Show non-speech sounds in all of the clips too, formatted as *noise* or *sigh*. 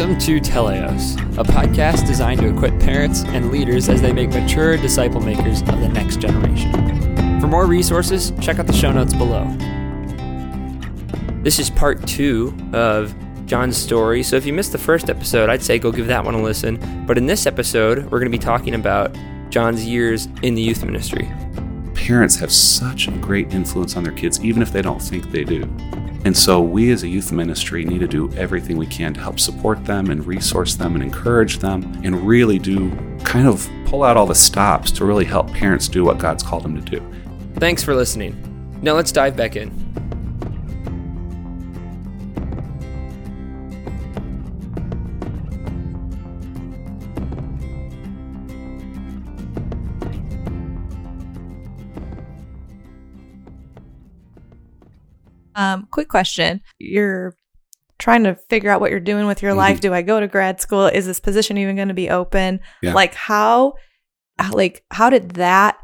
Welcome to Teleos, a podcast designed to equip parents and leaders as they make mature disciple makers of the next generation. For more resources, check out the show notes below. This is part two of John's story. So if you missed the first episode, I'd say go give that one a listen. But in this episode, we're going to be talking about John's years in the youth ministry. Parents have such a great influence on their kids, even if they don't think they do. And so, we as a youth ministry need to do everything we can to help support them and resource them and encourage them and really do kind of pull out all the stops to really help parents do what God's called them to do. Thanks for listening. Now let's dive back in. Quick question. You're trying to figure out what you're doing with your life. Mhm. Do I go to grad school? Is this position even going to be open? Yeah. Like how like how did that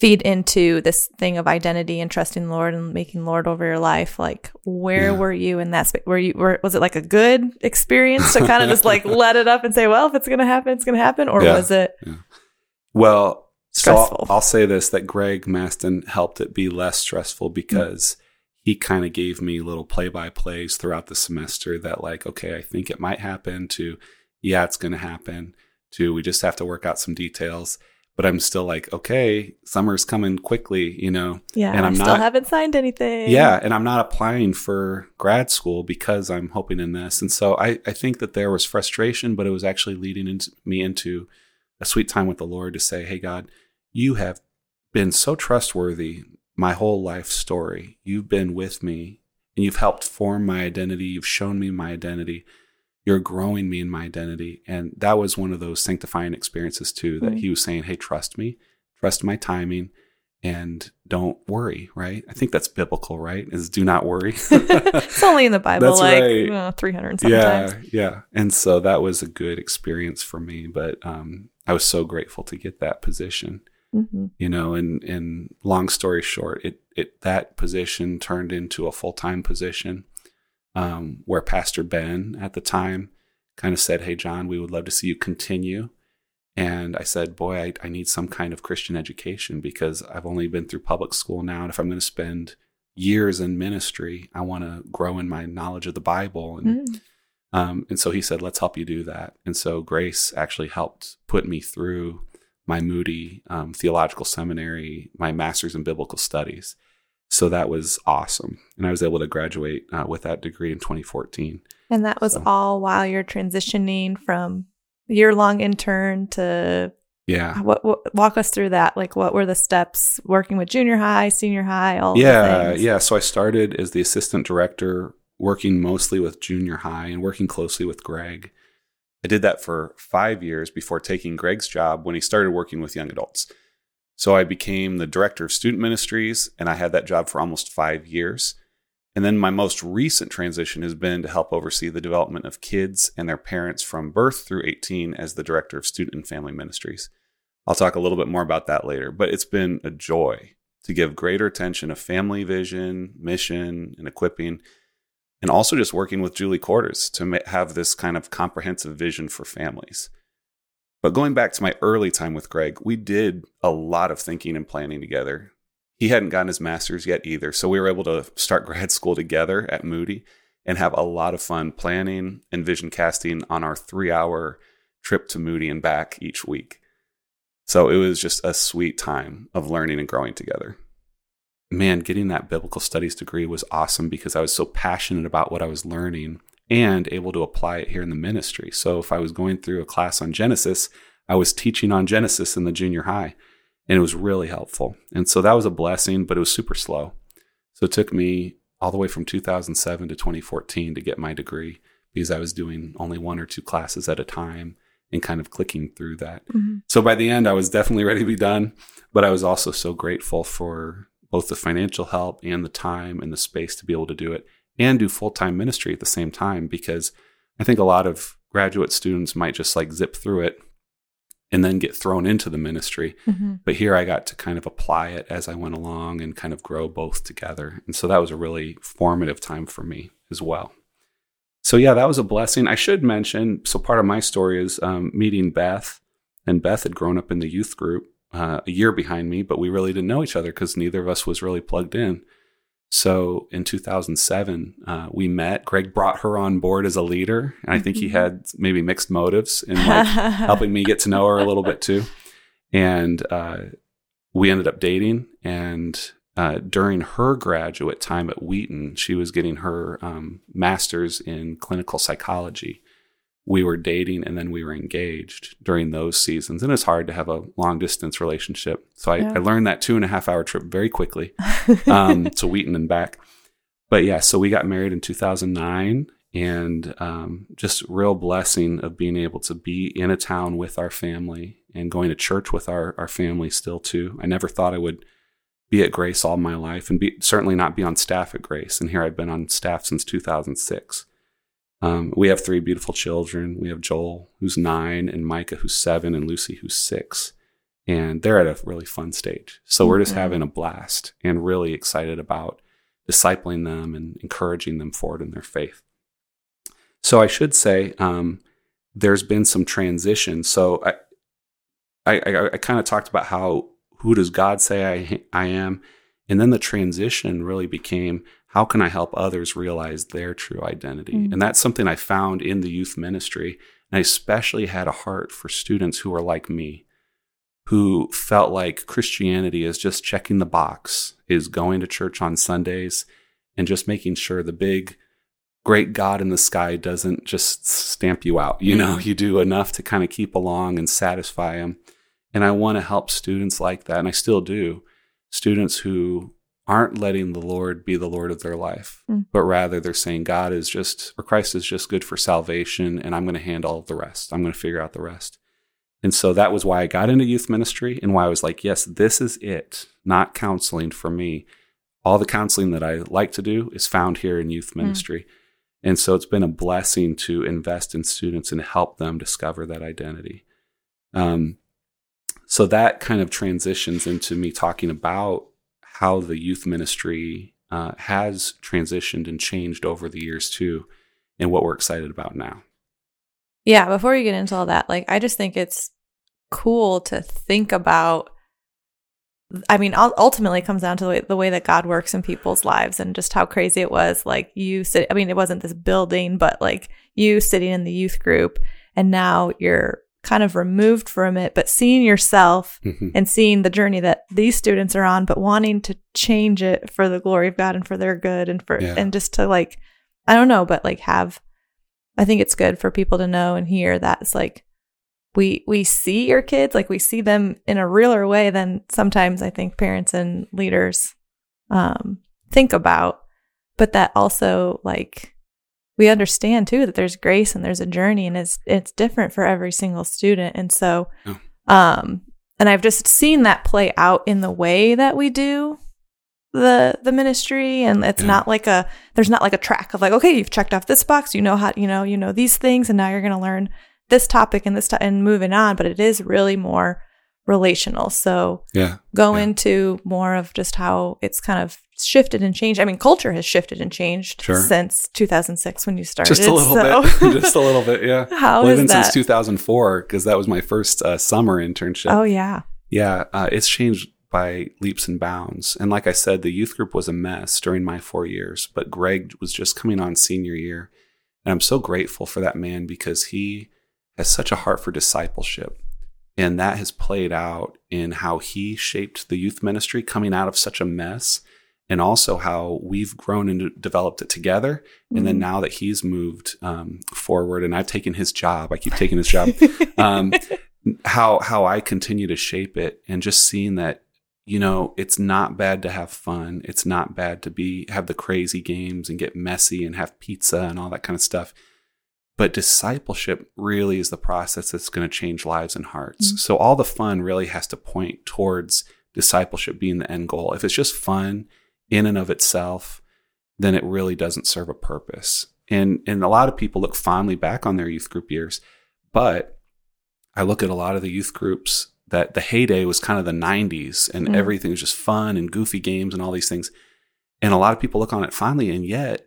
feed into this thing of identity and trusting the Lord and making Lord over your life? Like where Yeah. were you in that space? Were you were was it like a good experience to kind of just like *laughs* let it up and say, well, if it's going to happen, it's going to happen or Yeah. was it Well, so I'll, I'll say this that Greg Maston helped it be less stressful because he kind of gave me little play by plays throughout the semester that, like, okay, I think it might happen, to, yeah, it's going to happen, to, we just have to work out some details. But I'm still like, okay, summer's coming quickly, you know? yeah, And I I'm still not- haven't signed anything. Yeah, and I'm not applying for grad school because I'm hoping in this. And so I, I think that there was frustration, but it was actually leading into, me into a sweet time with the Lord to say, Hey, God, you have been so trustworthy my whole life story. You've been with me and you've helped form my identity. You've shown me my identity. You're growing me in my identity. And that was one of those sanctifying experiences, too, that Mhm. he was saying, Hey, trust me, trust my timing and don't worry, right? I think that's biblical, right? Is do not worry. *laughs* *laughs* it's only in the Bible, That's like right. uh, 300 and yeah, times. yeah. And so that was a good experience for me, but um, I was so grateful to get that position, hmm you know, and, and long story short, it, it, that position turned into a full-time position um, where Pastor Ben at the time kind of said, Hey, John, we would love to see you continue. And I said, Boy, I, I need some kind of Christian education because I've only been through public school now. And if I'm going to spend years in ministry, I want to grow in my knowledge of the Bible. And, Mm. um, and so he said, Let's help you do that. And so Grace actually helped put me through my Moody um, Theological Seminary, my master's in biblical studies. So that was awesome. And I was able to graduate uh, with that degree in 2014. And that was So- all while you're transitioning from year long intern to Yeah. what, what walk us through that like what were the steps working with junior high senior high all yeah yeah so i started as the assistant director working mostly with junior high and working closely with greg i did that for five years before taking greg's job when he started working with young adults. So i became the director of student ministries and i had that job for almost five years. And then my most recent transition has been to help oversee the development of kids and their parents from birth through 18 as the director of student and family ministries. I'll talk a little bit more about that later but it's been a joy to give greater attention to family vision, mission, and equipping, and also just working with Julie Quarters to have this kind of comprehensive vision for families. But going back to my early time with Greg, we did a lot of thinking and planning together. He hadn't gotten his master's yet either, so we were able to start grad school together at Moody and have a lot of fun planning and vision casting on our three hour trip to Moody and back each week. So it was just a sweet time of learning and growing together. Man, getting that biblical studies degree was awesome because I was so passionate about what I was learning and able to apply it here in the ministry. So if I was going through a class on Genesis, I was teaching on Genesis in the junior high, and it was really helpful. And so that was a blessing, but it was super slow. So it took me all the way from 2007 to 2014 to get my degree because I was doing only one or two classes at a time and kind of clicking through that. Mhm. So by the end, I was definitely ready to be done, but I was also so grateful for both the financial help and the time and the space to be able to do it and do full time ministry at the same time because I think a lot of graduate students might just like zip through it and then get thrown into the ministry. Mhm. But here I got to kind of apply it as I went along and kind of grow both together. And so that was a really formative time for me as well. so yeah, that was a blessing. I should mention. So part of my story is um, meeting Beth, and Beth had grown up in the youth group uh, a year behind me, but we really didn't know each other because neither of us was really plugged in. So in 2007, uh, we met. Greg brought her on board as a leader, and I think he Mm-hmm. had maybe mixed motives in like *laughs* helping me get to know her a little bit too. And uh, we ended up dating. And uh, during her graduate time at Wheaton, she was getting her um, master's in clinical psychology. We were dating and then we were engaged during those seasons. And it's hard to have a long distance relationship. So I, Yeah. I learned that two and a half hour trip very quickly *laughs* um, to Wheaton and back. But yeah, so we got married in 2009 and um, just real blessing of being able to be in a town with our family and going to church with our, our family still too. I never thought I would be at Grace all my life and be certainly not be on staff at Grace. And here I've been on staff since 2006. Um, we have three beautiful children. We have Joel, who's nine, and Micah, who's seven, and Lucy, who's six. And they're at a really fun stage. So we're just having a blast and really excited about discipling them and encouraging them forward in their faith. So I should say um, there's been some transition. So I, I, I, I kind of talked about how who does God say I, I am, and then the transition really became how can I help others realize their true identity, Mm. and that's something I found in the youth ministry. And I especially had a heart for students who are like me, who felt like Christianity is just checking the box, is going to church on Sundays, and just making sure the big great God in the sky doesn't just stamp you out. You know, Mhm. you do enough to kind of keep along and satisfy him. And I want to help students like that. And I still do. Students who aren't letting the Lord be the Lord of their life, Mm. but rather they're saying God is just, or Christ is just good for salvation, and I'm going to handle the rest. I'm going to figure out the rest. And so that was why I got into youth ministry and why I was like, yes, this is it, not counseling for me. All the counseling that I like to do is found here in youth ministry. And so it's been a blessing to invest in students and help them discover that identity. Um, so that kind of transitions into me talking about how the youth ministry uh, has transitioned and changed over the years too, and what we're excited about now. Yeah, before you get into all that, like I just think it's cool to think about I mean, ultimately comes down to the way, the way that God works in people's lives and just how crazy it was like you sit I mean, it wasn't this building, but like you sitting in the youth group and now you're kind of removed from it, but seeing yourself and seeing the journey that these students are on, but wanting to change it for the glory of God and for their good and for Yeah. and just to like I don't know, but like have I think it's good for people to know and hear that it's like we we see your kids, like we see them in a realer way than sometimes I think parents and leaders um think about. But that also like we understand too that there's grace and there's a journey and it's it's different for every single student. And so um and I've just seen that play out in the way that we do the the ministry and it's Yeah. not like a there's not like a track of like okay you've checked off this box you know how you know you know these things and now you're going to learn this topic and this to- and moving on but it is really more relational so Yeah. go Yeah. into more of just how it's kind of shifted and changed i mean culture has shifted and changed Sure. since 2006 when you started Just a little so- bit. *laughs* Just a little bit. Yeah. *laughs* how well, is even that since 2004, because that was my first uh, summer internship. oh yeah Yeah, uh, it's changed by leaps and bounds. And like I said, the youth group was a mess during my four years, but Greg was just coming on senior year. And I'm so grateful for that man because he has such a heart for discipleship. And that has played out in how he shaped the youth ministry coming out of such a mess, and also how we've grown and developed it together. And then Mhm. now that he's moved um, forward and I've taken his job, I keep taking his job *laughs* um, how how I continue to shape it and just seeing that you know it's not bad to have fun it's not bad to be have the crazy games and get messy and have pizza and all that kind of stuff but discipleship really is the process that's going to change lives and hearts Mhm. so all the fun really has to point towards discipleship being the end goal if it's just fun in and of itself then it really doesn't serve a purpose and and a lot of people look fondly back on their youth group years but I look at a lot of the youth groups that the heyday was kind of the 90s and Mm. everything was just fun and goofy games and all these things. And a lot of people look on it fondly, and yet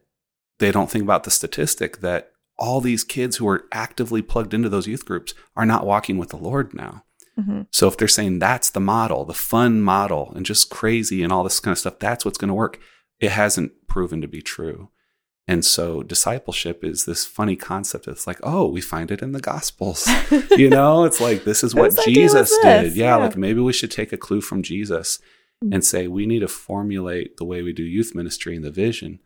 they don't think about the statistic that all these kids who are actively plugged into those youth groups are not walking with the Lord now. Mm-hmm. So if they're saying that's the model, the fun model, and just crazy and all this kind of stuff, that's what's going to work, it hasn't proven to be true. And so discipleship is this funny concept. It's like, oh, we find it in the gospels. *laughs* you know, it's like this is what Whose idea was Jesus did. Yeah, Yeah. like maybe we should take a clue from Jesus and say we need to formulate the way we do youth ministry and the vision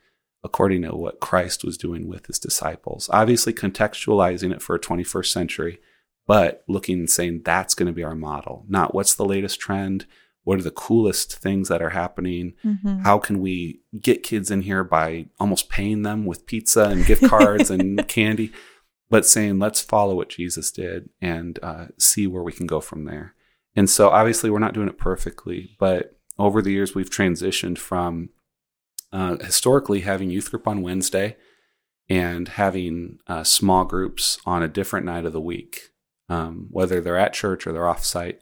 according to what Christ was doing with his disciples. Obviously contextualizing it for a 21st century, but looking and saying that's going to be our model. Not what's the latest trend, what are the coolest things that are happening, Mhm. how can we get kids in here by almost paying them with pizza and gift cards and *laughs* candy but saying let's follow what jesus did and uh, see where we can go from there and so obviously we're not doing it perfectly but over the years we've transitioned from uh, historically having youth group on wednesday and having uh, small groups on a different night of the week um, whether they're at church or they're off site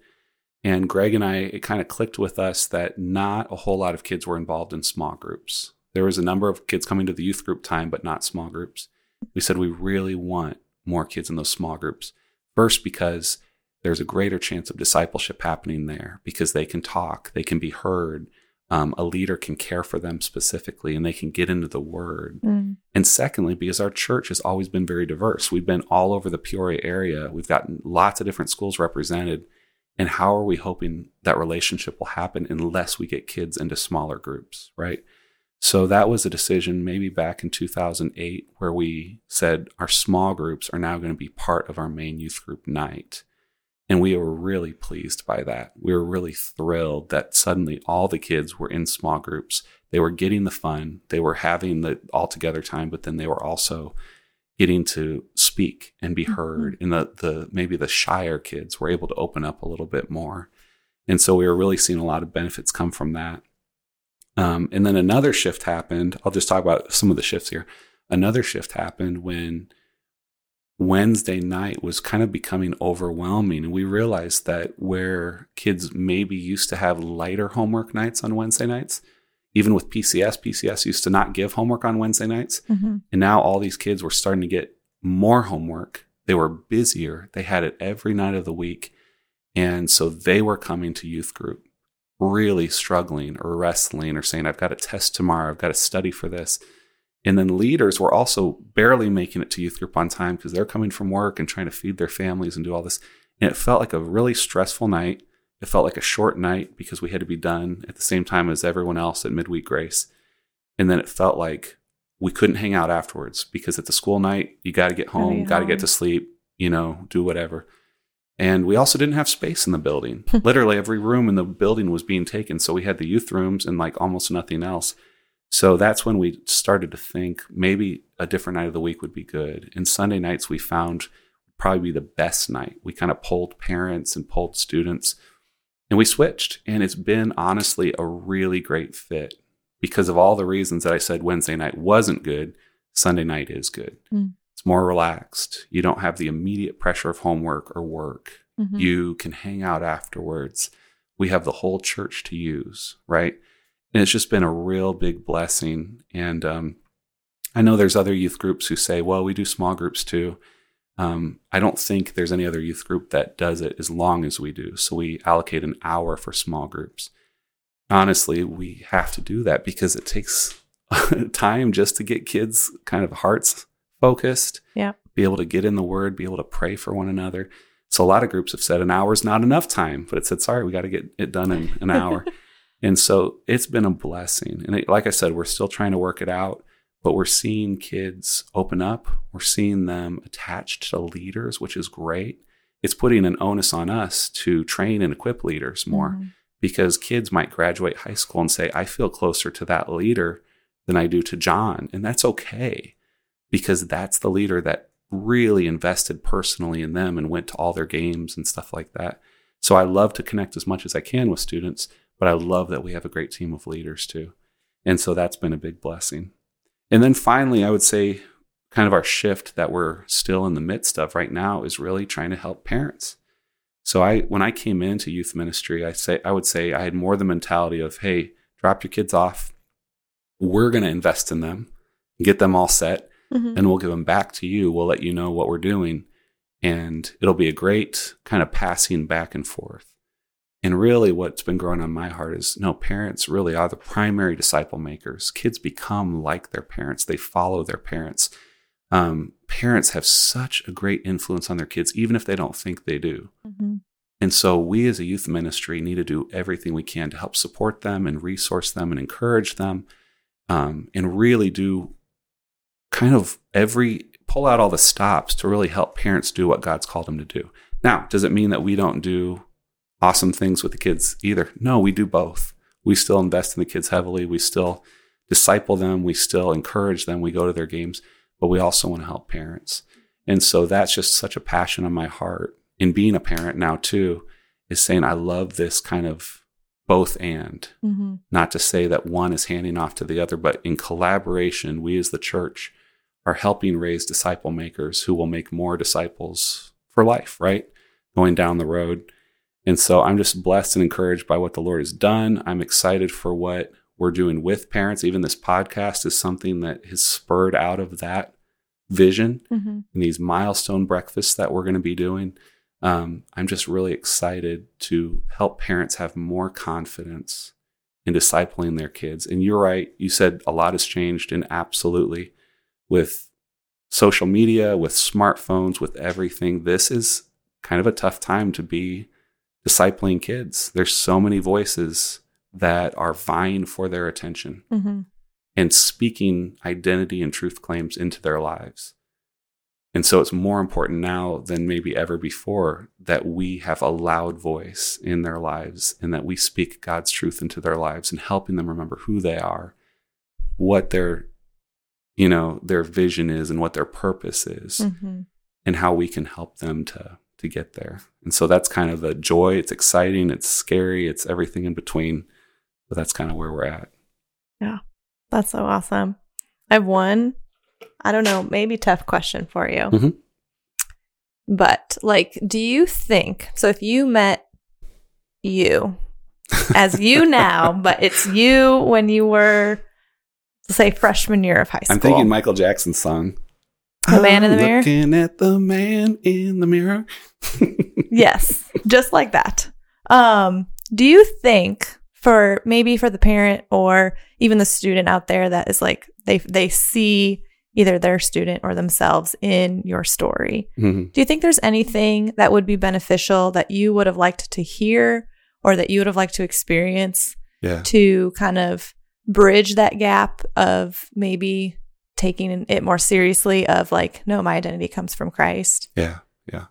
and Greg and I, it kind of clicked with us that not a whole lot of kids were involved in small groups. There was a number of kids coming to the youth group time, but not small groups. We said we really want more kids in those small groups. First, because there's a greater chance of discipleship happening there because they can talk, they can be heard. Um, a leader can care for them specifically and they can get into the word. Mm. And secondly, because our church has always been very diverse, we've been all over the Peoria area. We've got lots of different schools represented. And how are we hoping that relationship will happen unless we get kids into smaller groups, right? So that was a decision maybe back in 2008 where we said our small groups are now going to be part of our main youth group night. And we were really pleased by that. We were really thrilled that suddenly all the kids were in small groups. They were getting the fun, they were having the all together time, but then they were also getting to speak and be heard. And the, the maybe the shyer kids were able to open up a little bit more. And so we were really seeing a lot of benefits come from that. Um, and then another shift happened. I'll just talk about some of the shifts here. Another shift happened when Wednesday night was kind of becoming overwhelming. And we realized that where kids maybe used to have lighter homework nights on Wednesday nights, even with PCS, PCS used to not give homework on Wednesday nights. Mhm. And now all these kids were starting to get more homework. They were busier. They had it every night of the week. And so they were coming to youth group really struggling or wrestling or saying, I've got a test tomorrow. I've got to study for this. And then leaders were also barely making it to youth group on time because they're coming from work and trying to feed their families and do all this. And it felt like a really stressful night. It felt like a short night because we had to be done at the same time as everyone else at midweek grace. And then it felt like we couldn't hang out afterwards because at the school night, you got to get home, got to get to sleep, you know, do whatever. And we also didn't have space in the building. *laughs* Literally every room in the building was being taken. So we had the youth rooms and like almost nothing else. So that's when we started to think maybe a different night of the week would be good. And Sunday nights we found probably be the best night. We kind of polled parents and polled students and we switched. And it's been honestly a really great fit because of all the reasons that I said Wednesday night wasn't good. Sunday night is good. Mm. It's more relaxed. You don't have the immediate pressure of homework or work. Mhm. You can hang out afterwards. We have the whole church to use, right? And it's just been a real big blessing. And um, I know there's other youth groups who say, well, we do small groups too. Um, I don't think there's any other youth group that does it as long as we do. So we allocate an hour for small groups. Honestly, we have to do that because it takes *laughs* time just to get kids kind of hearts focused, Yeah. be able to get in the word, be able to pray for one another. So a lot of groups have said an hour is not enough time, but it said, sorry, we got to get it done in an hour. *laughs* and so it's been a blessing. And it, like I said, we're still trying to work it out, but we're seeing kids open up. We're seeing them attached to leaders, which is great. It's putting an onus on us to train and equip leaders more Mhm. because kids might graduate high school and say, I feel closer to that leader than I do to John. And that's okay because that's the leader that really invested personally in them and went to all their games and stuff like that. So I love to connect as much as I can with students, but I love that we have a great team of leaders too. And so that's been a big blessing. And then finally, I would say kind of our shift that we're still in the midst of right now is really trying to help parents. So I when I came into youth ministry, I say I would say I had more the mentality of, hey, drop your kids off. We're going to invest in them. get them all set, Mhm. and we'll give them back to you. We'll let you know what we're doing. And it'll be a great kind of passing back and forth. And really, what's been growing on my heart is no, parents really are the primary disciple makers. Kids become like their parents, they follow their parents. Um, parents have such a great influence on their kids, even if they don't think they do. Mhm. And so, we as a youth ministry need to do everything we can to help support them and resource them and encourage them um, and really do kind of every pull out all the stops to really help parents do what God's called them to do. Now, does it mean that we don't do awesome things with the kids either? No, we do both. We still invest in the kids heavily. We still disciple them. We still encourage them. We go to their games, but we also want to help parents. And so that's just such a passion on my heart. In being a parent now, too, is saying, I love this kind of both and Mhm. not to say that one is handing off to the other, but in collaboration, we as the church are helping raise disciple makers who will make more disciples for life, right? Going down the road. And so I'm just blessed and encouraged by what the Lord has done. I'm excited for what we're doing with parents. Even this podcast is something that has spurred out of that vision Mhm. and these milestone breakfasts that we're going to be doing. Um, I'm just really excited to help parents have more confidence in discipling their kids. And you're right. You said a lot has changed, and absolutely with social media, with smartphones, with everything, this is kind of a tough time to be discipling kids. There's so many voices that are vying for their attention Mhm. and speaking identity and truth claims into their lives. And so it's more important now than maybe ever before that we have a loud voice in their lives and that we speak God's truth into their lives and helping them remember who they are, what their you know, their vision is and what their purpose is Mhm. and how we can help them to to get there. And so that's kind of the joy. It's exciting, it's scary, it's everything in between. But that's kind of where we're at. Yeah. That's so awesome. I have one, I don't know, maybe tough question for you. Mhm. But like, do you think so? If you met you *laughs* as you now, but it's you when you were, say, freshman year of high school. I'm thinking Michael Jackson's song. The Man in the Mirror? Looking at the man in the mirror. *laughs* yes, just like that. Um, do you think for maybe for the parent or even the student out there that is like they they see either their student or themselves in your story. Mhm. Do you think there's anything that would be beneficial that you would have liked to hear or that you would have liked to experience Yeah. to kind of bridge that gap of maybe taking it more seriously of like no my identity comes from Christ. Yeah, yeah.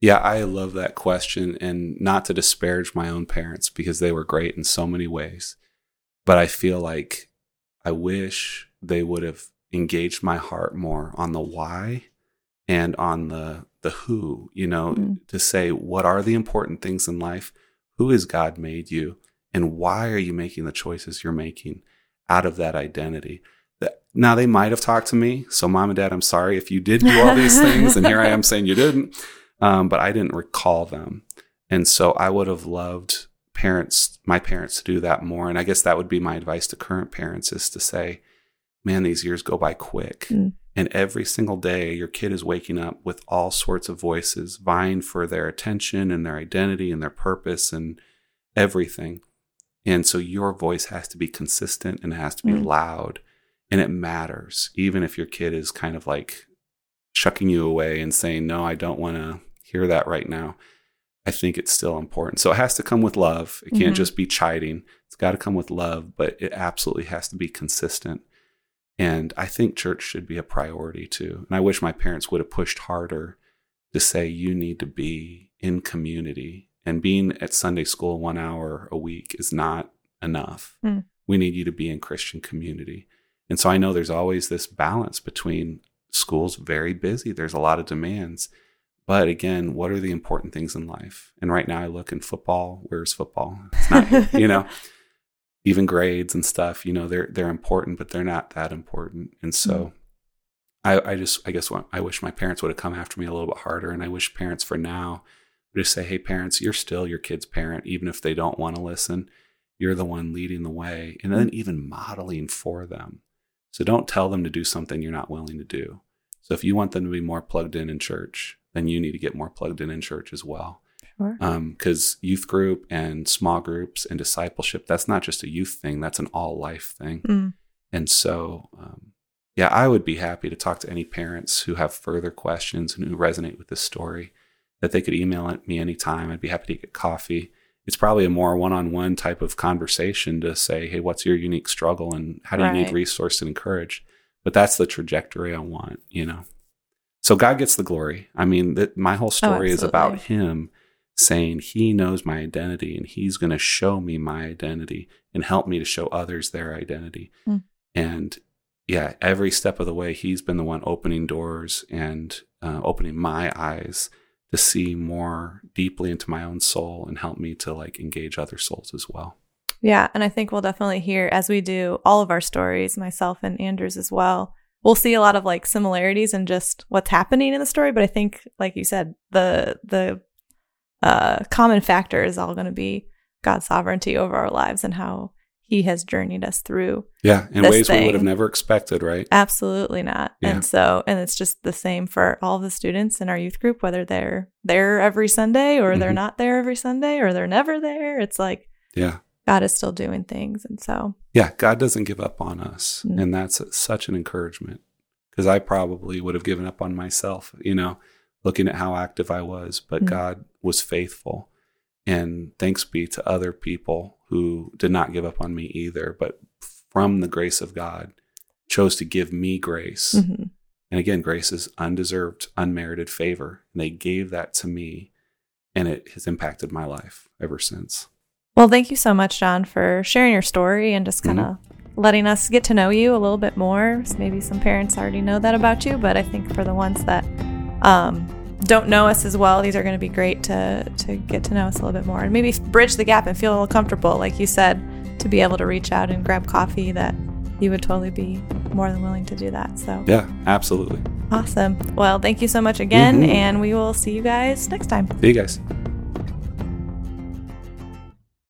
Yeah, I love that question and not to disparage my own parents because they were great in so many ways. But I feel like I wish they would have engaged my heart more on the why and on the the who, you know, Mhm. to say what are the important things in life? Who has God made you? And why are you making the choices you're making out of that identity? Now they might have talked to me. So mom and dad, I'm sorry if you did do all these things and here I am saying you didn't. Um, but I didn't recall them. And so I would have loved parents, my parents to do that more. And I guess that would be my advice to current parents is to say, man, these years go by quick. Mm. And every single day, your kid is waking up with all sorts of voices vying for their attention and their identity and their purpose and everything. And so your voice has to be consistent and it has to be Mm. loud and it matters, even if your kid is kind of like shucking you away and saying, No, I don't want to hear that right now. I think it's still important. So it has to come with love. It can't Mhm. just be chiding. It's got to come with love, but it absolutely has to be consistent. And I think church should be a priority too. And I wish my parents would have pushed harder to say you need to be in community. And being at Sunday school one hour a week is not enough. Hmm. We need you to be in Christian community. And so I know there's always this balance between schools very busy. There's a lot of demands. But again, what are the important things in life? And right now I look in football. Where's football? It's not you know *laughs* *laughs* even grades and stuff you know they're they're important but they're not that important and so mm. I, I just i guess what, i wish my parents would have come after me a little bit harder and i wish parents for now would just say hey parents you're still your kid's parent even if they don't want to listen you're the one leading the way and then mm. even modeling for them So don't tell them to do something you're not willing to do. So if you want them to be more plugged in in church, then you need to get more plugged in in church as well. Sure. Because youth group and small groups and discipleship, that's not just a youth thing, that's an all life thing. Mm. And so, um, yeah, I would be happy to talk to any parents who have further questions and who resonate with this story, that they could email me anytime. I'd be happy to get coffee. It's probably a more one on one type of conversation to say, hey, what's your unique struggle and how do you need resource and encourage? But that's the trajectory I want, you know? So God gets the glory. I mean, that my whole story is about Oh. Him saying He knows my identity and He's going to show me my identity and help me to show others their identity. Hmm. And yeah, every step of the way, He's been the one opening doors and uh, opening my eyes to see more deeply into my own soul and help me to like engage other souls as well. Yeah, and I think we'll definitely hear as we do all of our stories, myself and Andrews as well. We'll see a lot of like similarities in just what's happening in the story, but I think, like you said, the the uh, common factor is all going to be God's sovereignty over our lives and how He has journeyed us through. Yeah, in ways we would have never expected, right? Absolutely not. Yeah. And so, and it's just the same for all the students in our youth group, whether they're there every Sunday or they're Mhm. not there every Sunday or they're never there. It's like Yeah. God is still doing things, and so Yeah, God doesn't give up on us. Mm. And that's such an encouragement because I probably would have given up on myself, you know, looking at how active I was. But Mm. God was faithful. And thanks be to other people who did not give up on me either, but from the grace of God, chose to give me grace. mhm. And again, grace is undeserved, unmerited favor. And they gave that to me. And it has impacted my life ever since. Well, thank you so much, John, for sharing your story and just kind of Mm-hmm. letting us get to know you a little bit more. Maybe some parents already know that about you, but I think for the ones that um, don't know us as well, these are going to be great to to get to know us a little bit more and maybe bridge the gap and feel a little comfortable, like you said, to be able to reach out and grab coffee. That you would totally be more than willing to do that. So Yeah, absolutely. awesome. Well, thank you so much again, Mhm. and we will see you guys next time. See you guys.